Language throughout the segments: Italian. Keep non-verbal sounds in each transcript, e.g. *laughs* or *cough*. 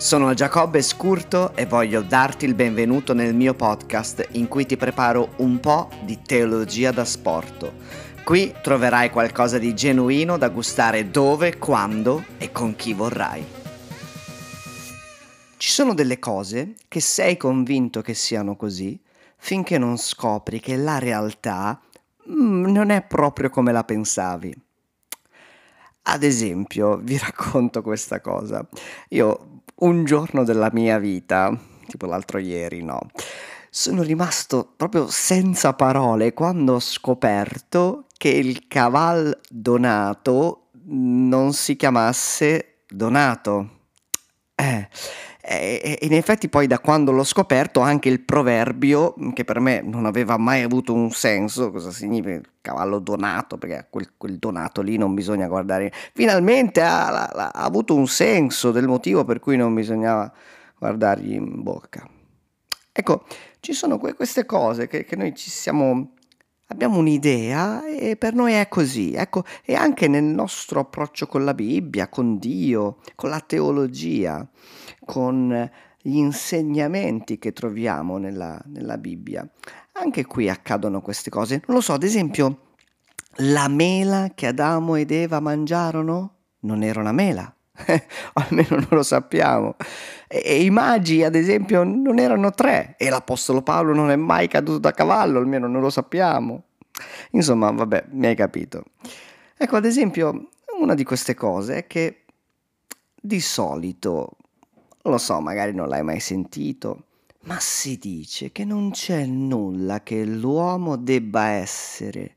Sono Giacobbe Scurto e voglio darti il benvenuto nel mio podcast in cui ti preparo un po' di teologia da sport. Qui troverai qualcosa di genuino da gustare dove, quando e con chi vorrai. Ci sono delle cose che sei convinto che siano così finché non scopri che la realtà mm, non è proprio come la pensavi. Ad esempio, vi *laughs* racconto questa cosa. Io un giorno della mia vita, tipo l'altro ieri, no, sono rimasto proprio senza parole quando ho scoperto che il caval donato non si chiamasse Donato. Eh, e in effetti poi da quando l'ho scoperto anche il proverbio, che per me non aveva mai avuto un senso, cosa significa cavallo donato, perché quel, quel donato lì non bisogna guardare, finalmente ha, ha, ha, avuto un senso del motivo per cui non bisognava guardargli in bocca. Ecco, ci sono que- queste cose che, che noi ci siamo abbiamo un'idea e per noi è così. Ecco, e anche nel nostro approccio con la Bibbia, con Dio, con la teologia, con gli insegnamenti che troviamo nella, nella Bibbia. Anche qui accadono queste cose. Non lo so, ad esempio, la mela che Adamo ed Eva mangiarono non era una mela. *laughs* almeno non lo sappiamo. E, e, i magi, ad esempio, non erano tre, e l'Apostolo Paolo non è mai caduto da cavallo, almeno non lo sappiamo. Insomma, vabbè, mi hai capito. Ecco, ad esempio, una di queste cose è che di solito, lo so, magari non l'hai mai sentito, ma si dice che non c'è nulla che l'uomo debba essere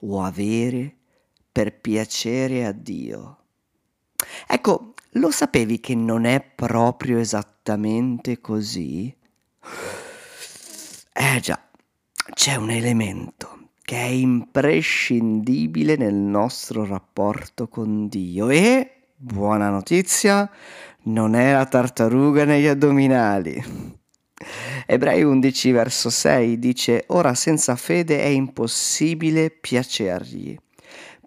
o avere per piacere a Dio. Ecco, lo sapevi che non è proprio esattamente così? Eh già, c'è un elemento che è imprescindibile nel nostro rapporto con Dio e, buona notizia, non è la tartaruga negli addominali. Ebrei 11 verso 6 dice, ora senza fede è impossibile piacergli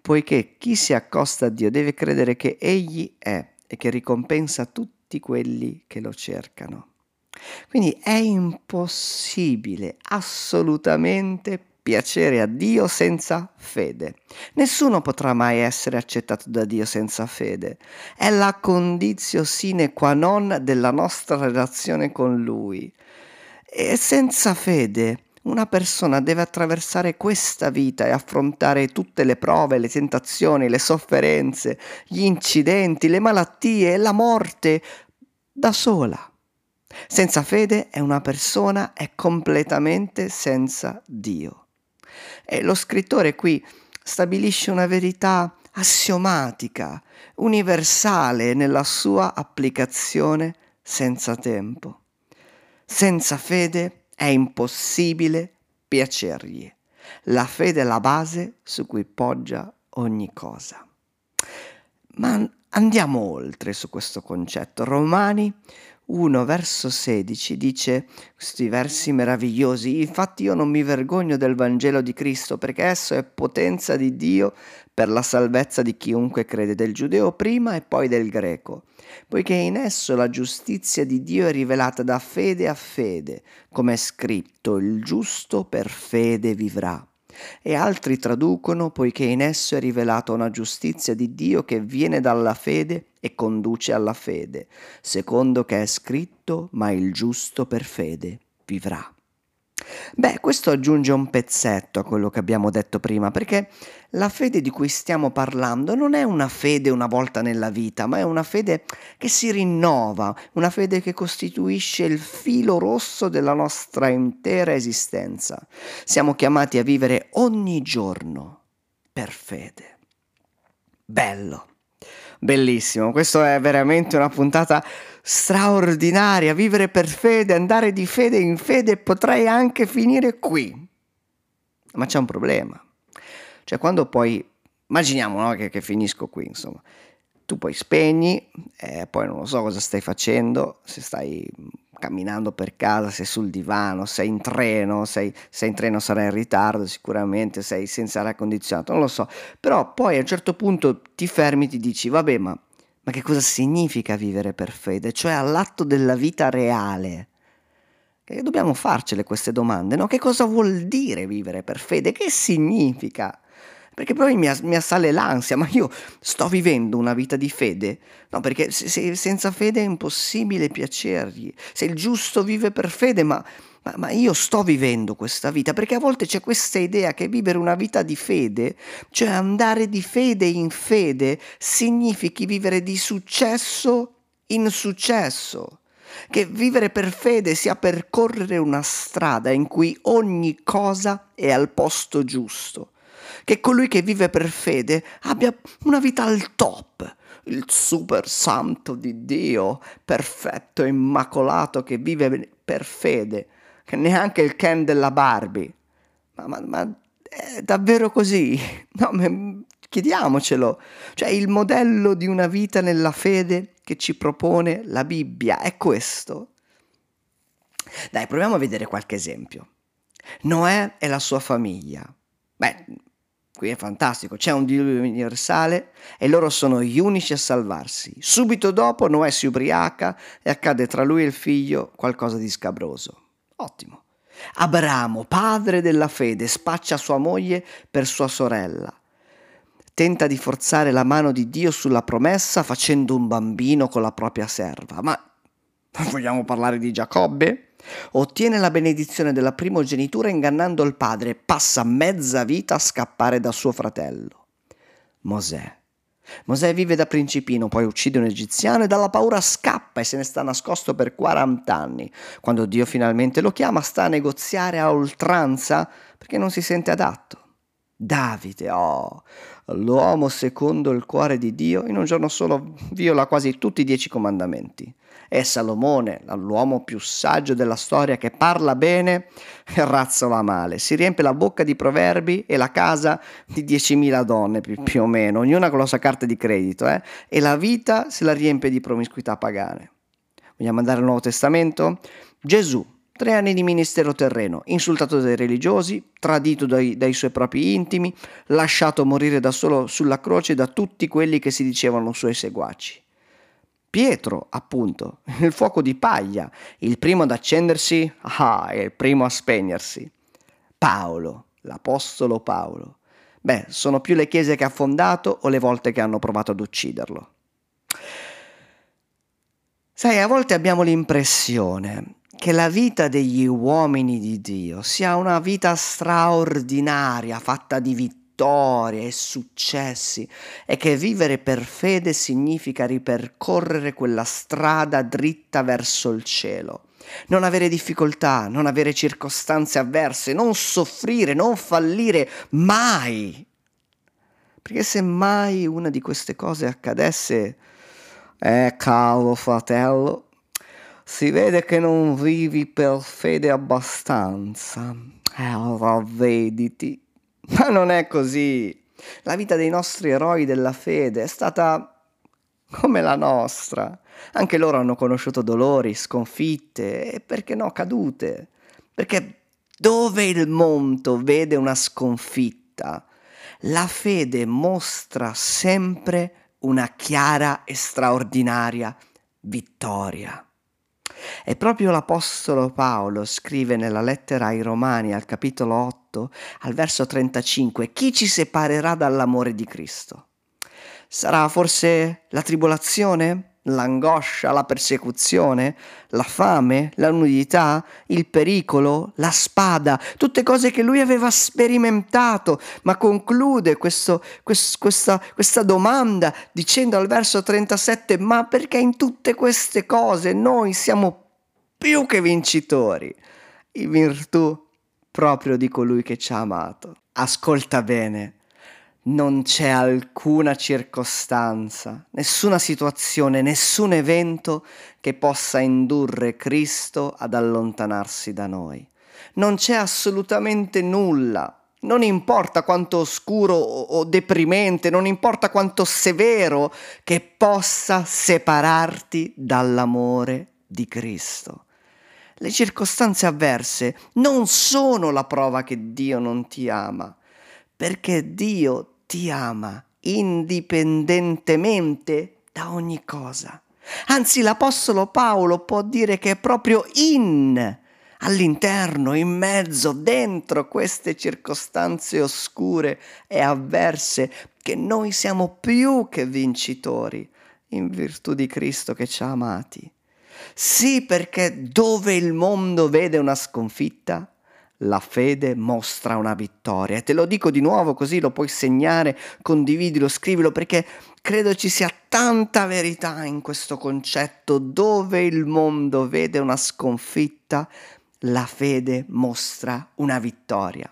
poiché chi si accosta a Dio deve credere che Egli è e che ricompensa tutti quelli che lo cercano. Quindi è impossibile assolutamente piacere a Dio senza fede. Nessuno potrà mai essere accettato da Dio senza fede. È la condizio sine qua non della nostra relazione con Lui. E senza fede una persona deve attraversare questa vita e affrontare tutte le prove, le tentazioni, le sofferenze, gli incidenti, le malattie e la morte da sola. Senza fede è una persona è completamente senza Dio. E lo scrittore qui stabilisce una verità assiomatica, universale nella sua applicazione senza tempo. Senza fede è impossibile piacergli. La fede è la base su cui poggia ogni cosa. Ma andiamo oltre su questo concetto. Romani 1 verso 16 dice questi versi meravigliosi, infatti io non mi vergogno del Vangelo di Cristo perché esso è potenza di Dio per la salvezza di chiunque crede, del giudeo prima e poi del greco, poiché in esso la giustizia di Dio è rivelata da fede a fede, come è scritto, il giusto per fede vivrà. E altri traducono, poiché in esso è rivelata una giustizia di Dio che viene dalla fede e conduce alla fede, secondo che è scritto, ma il giusto per fede vivrà. Beh, questo aggiunge un pezzetto a quello che abbiamo detto prima, perché la fede di cui stiamo parlando non è una fede una volta nella vita, ma è una fede che si rinnova, una fede che costituisce il filo rosso della nostra intera esistenza. Siamo chiamati a vivere ogni giorno per fede. Bello. Bellissimo, questa è veramente una puntata straordinaria, vivere per fede, andare di fede in fede, potrei anche finire qui. Ma c'è un problema. Cioè quando poi, immaginiamo no, che, che finisco qui, insomma, tu poi spegni, e poi non lo so cosa stai facendo, se stai camminando per casa, sei sul divano, sei in treno, sei, sei in treno sarai in ritardo sicuramente, sei senza aria condizionata, non lo so, però poi a un certo punto ti fermi e ti dici vabbè ma, Ma che cosa significa vivere per fede? Cioè all'atto della vita reale. E dobbiamo farcele queste domande, no? Che cosa vuol dire vivere per fede? Che significa? Perché poi mi, mi assale l'ansia, ma io sto vivendo una vita di fede? No, perché se, se, senza fede è impossibile piacergli. Se il giusto vive per fede, ma ma, ma, io sto vivendo questa vita, perché a volte c'è questa idea che vivere una vita di fede, cioè andare di fede in fede, significhi vivere di successo in successo. Che vivere per fede sia percorrere una strada in cui ogni cosa è al posto giusto. Che colui che vive per fede abbia una vita al top, il super santo di Dio, perfetto immacolato che vive per fede neanche il Ken della Barbie. Ma, ma, ma è davvero così? *laughs* No, chiediamocelo. Cioè il modello di una vita nella fede che ci propone la Bibbia è questo. Dai, proviamo a vedere qualche esempio. Noè e la sua famiglia. Beh, qui è fantastico, c'è un diluvio universale e loro sono gli unici a salvarsi. Subito dopo Noè si ubriaca e accade tra lui e il figlio qualcosa di scabroso. Ottimo. Abramo, padre della fede, spaccia sua moglie per sua sorella. Tenta di forzare la mano di Dio sulla promessa facendo un bambino con la propria serva. Ma vogliamo parlare di Giacobbe? Ottiene la benedizione della primogenitura ingannando il padre e passa mezza vita a scappare da suo fratello. Mosè Mosè vive da principino, poi uccide un egiziano e dalla paura scappa e se ne sta nascosto per 40 anni. Quando Dio finalmente lo chiama, sta a negoziare a oltranza perché non si sente adatto. Davide, oh, l'uomo secondo il cuore di Dio, in un giorno solo viola quasi tutti i dieci comandamenti. E Salomone, l'uomo più saggio della storia che parla bene e razzola male, si riempie la bocca di proverbi e la casa di 10.000 donne più, più, o meno, ognuna con la sua carta di credito, eh? e la vita se la riempie di promiscuità pagane. Vogliamo andare al Nuovo Testamento? Gesù, tre anni di ministero terreno, insultato dai religiosi, tradito dai, dai, suoi propri intimi, lasciato morire da solo sulla croce da tutti quelli che si dicevano suoi seguaci. Pietro, appunto, *laughs* il fuoco di paglia, il primo ad accendersi, ah, e il primo a spegnersi. Paolo, l'apostolo Paolo. Beh, sono più le chiese che ha fondato o le volte che hanno provato ad ucciderlo. Sai, a volte abbiamo l'impressione che la vita degli uomini di Dio sia una vita straordinaria, fatta di vittoria vittorie e successi e che vivere per fede significa ripercorrere quella strada dritta verso il cielo. Non avere difficoltà, non avere circostanze avverse, non soffrire, non fallire mai. Perché se mai una di queste cose accadesse, eh, caro fratello, si vede che non vivi per fede abbastanza. Eh, ravvediti. Ma non è così. La vita dei nostri eroi della fede è stata come la nostra. Anche loro hanno conosciuto dolori, sconfitte e perché no, cadute. Perché dove il monto vede una sconfitta, la fede mostra sempre una chiara e straordinaria vittoria. E proprio l'Apostolo Paolo scrive nella lettera ai Romani al capitolo 8, al verso 35, chi ci separerà dall'amore di Cristo? Sarà forse la tribolazione? l'angoscia, la persecuzione, la fame, la nudità, il pericolo, la spada, tutte cose che lui aveva sperimentato, ma conclude questo, quest, questa, questa domanda dicendo al verso 37, ma perché in tutte queste cose noi siamo più che vincitori, in virtù proprio di colui che ci ha amato. Ascolta bene non c'è alcuna circostanza, nessuna situazione, nessun evento che possa indurre Cristo ad allontanarsi da noi. Non c'è assolutamente nulla, non importa quanto oscuro o deprimente, non importa quanto severo, che possa separarti dall'amore di Cristo. Le circostanze avverse non sono la prova che Dio non ti ama, perché Dio ti ama indipendentemente da ogni cosa. Anzi, l'Apostolo Paolo può dire che è proprio in, all'interno, in mezzo, dentro queste circostanze oscure e avverse, che noi siamo più che vincitori in virtù di Cristo che ci ha amati. Sì, perché dove il mondo vede una sconfitta, la fede mostra una vittoria. E te lo dico di nuovo così lo puoi segnare, condividilo, scrivilo, perché credo ci sia tanta verità in questo concetto. Dove il mondo vede una sconfitta, la fede mostra una vittoria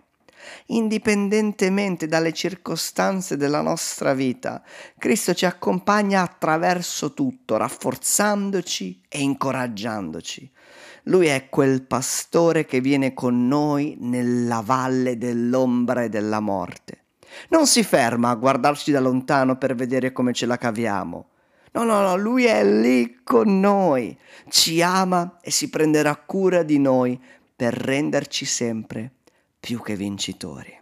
indipendentemente dalle circostanze della nostra vita. Cristo ci accompagna attraverso tutto, rafforzandoci e incoraggiandoci. Lui è quel pastore che viene con noi nella valle dell'ombra e della morte. Non si ferma a guardarci da lontano per vedere come ce la caviamo. No, no, no, lui è lì con noi, ci ama e si prenderà cura di noi per renderci sempre più che vincitori.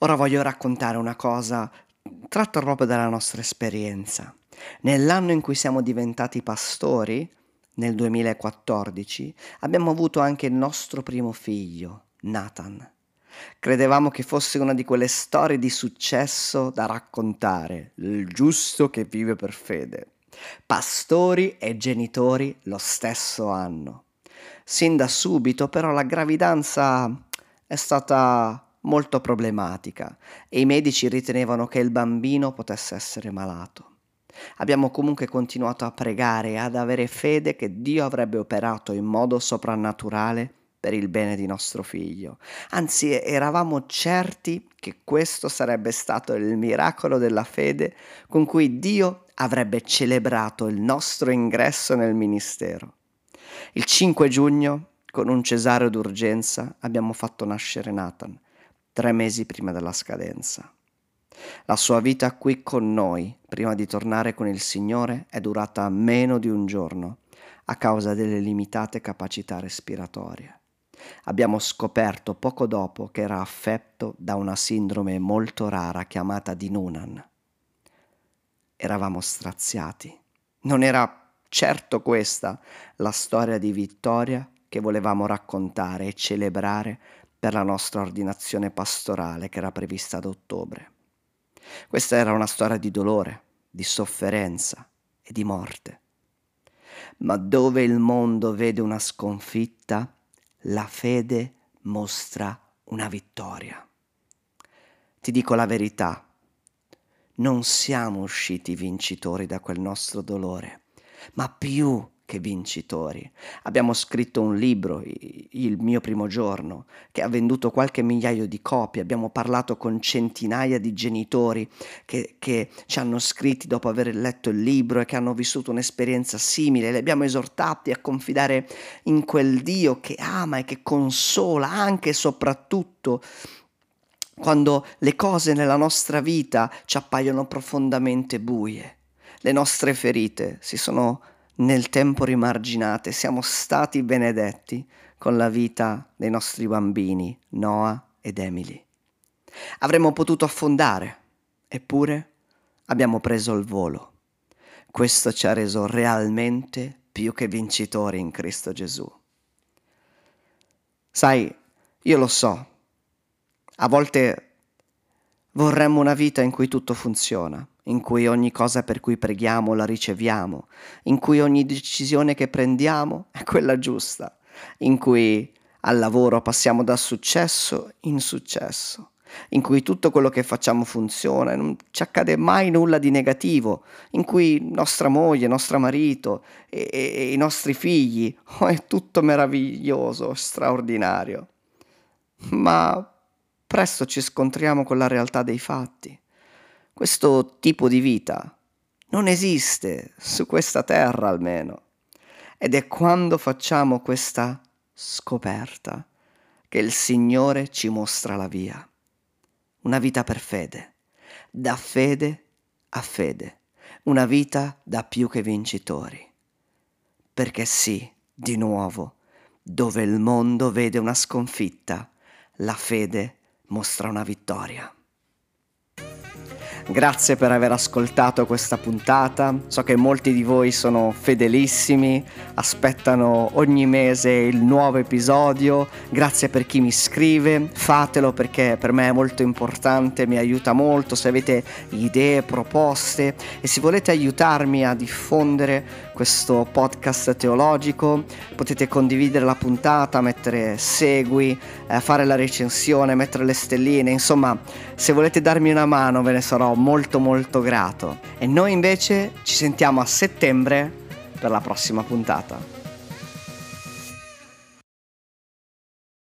Ora voglio raccontare una cosa tratta proprio dalla nostra esperienza. Nell'anno in cui siamo diventati pastori, nel 2014, abbiamo avuto anche il nostro primo figlio, Nathan. Credevamo che fosse una di quelle storie di successo da raccontare, il giusto che vive per fede. Pastori e genitori lo stesso anno. Sin da subito però la gravidanza è stata molto problematica e i medici ritenevano che il bambino potesse essere malato. Abbiamo comunque continuato a pregare e ad avere fede che Dio avrebbe operato in modo soprannaturale per il bene di nostro figlio. Anzi, eravamo certi che questo sarebbe stato il miracolo della fede con cui Dio avrebbe celebrato il nostro ingresso nel ministero. Il 5 giugno con un cesareo d'urgenza abbiamo fatto nascere Nathan, tre mesi prima della scadenza. La sua vita qui con noi, prima di tornare con il Signore, è durata meno di un giorno a causa delle limitate capacità respiratorie. Abbiamo scoperto poco dopo che era affetto da una sindrome molto rara chiamata di Noonan. Eravamo straziati. Non era certo questa la storia di vittoria che volevamo raccontare e celebrare per la nostra ordinazione pastorale che era prevista ad ottobre. Questa era una storia di dolore, di sofferenza e di morte. Ma dove il mondo vede una sconfitta, la fede mostra una vittoria. Ti dico la verità, non siamo usciti vincitori da quel nostro dolore, ma più che vincitori. Abbiamo scritto un libro, Il mio primo giorno, che ha venduto qualche migliaio di copie. Abbiamo parlato con centinaia di genitori che, che ci hanno scritti dopo aver letto il libro e che hanno vissuto un'esperienza simile. Li abbiamo esortati a confidare in quel Dio che ama e che consola anche e soprattutto quando le cose nella nostra vita ci appaiono profondamente buie. Le nostre ferite si sono nel tempo rimarginate, siamo stati benedetti con la vita dei nostri bambini, Noah ed Emily. Avremmo potuto affondare, eppure abbiamo preso il volo. Questo ci ha reso realmente più che vincitori in Cristo Gesù. Sai, io lo so, a volte vorremmo una vita in cui tutto funziona, in cui ogni cosa per cui preghiamo la riceviamo, in cui ogni decisione che prendiamo *laughs* è quella giusta, in cui al lavoro passiamo da successo in successo, in cui tutto quello che facciamo funziona e non ci accade mai nulla di negativo, in cui nostra moglie, nostro marito e, e, e i nostri figli, oh, *laughs* è tutto meraviglioso, straordinario. Ma presto ci scontriamo con la realtà dei fatti questo tipo di vita non esiste su questa terra almeno. Ed è quando facciamo questa scoperta che il Signore ci mostra la via. Una vita per fede, da fede a fede, una vita da più che vincitori. Perché sì, di nuovo, dove il mondo vede una sconfitta, la fede mostra una vittoria. Grazie per aver ascoltato questa puntata. So che molti di voi sono fedelissimi, aspettano ogni mese il nuovo episodio. Grazie per chi mi scrive, fatelo perché per me è molto importante, mi aiuta molto. Se avete idee, proposte e se volete aiutarmi a diffondere questo podcast teologico, potete condividere la puntata, mettere segui, eh, fare la recensione, mettere le stelline, insomma, se volete darmi una mano ve ne sarò molto molto grato. E noi invece ci sentiamo a settembre per la prossima puntata.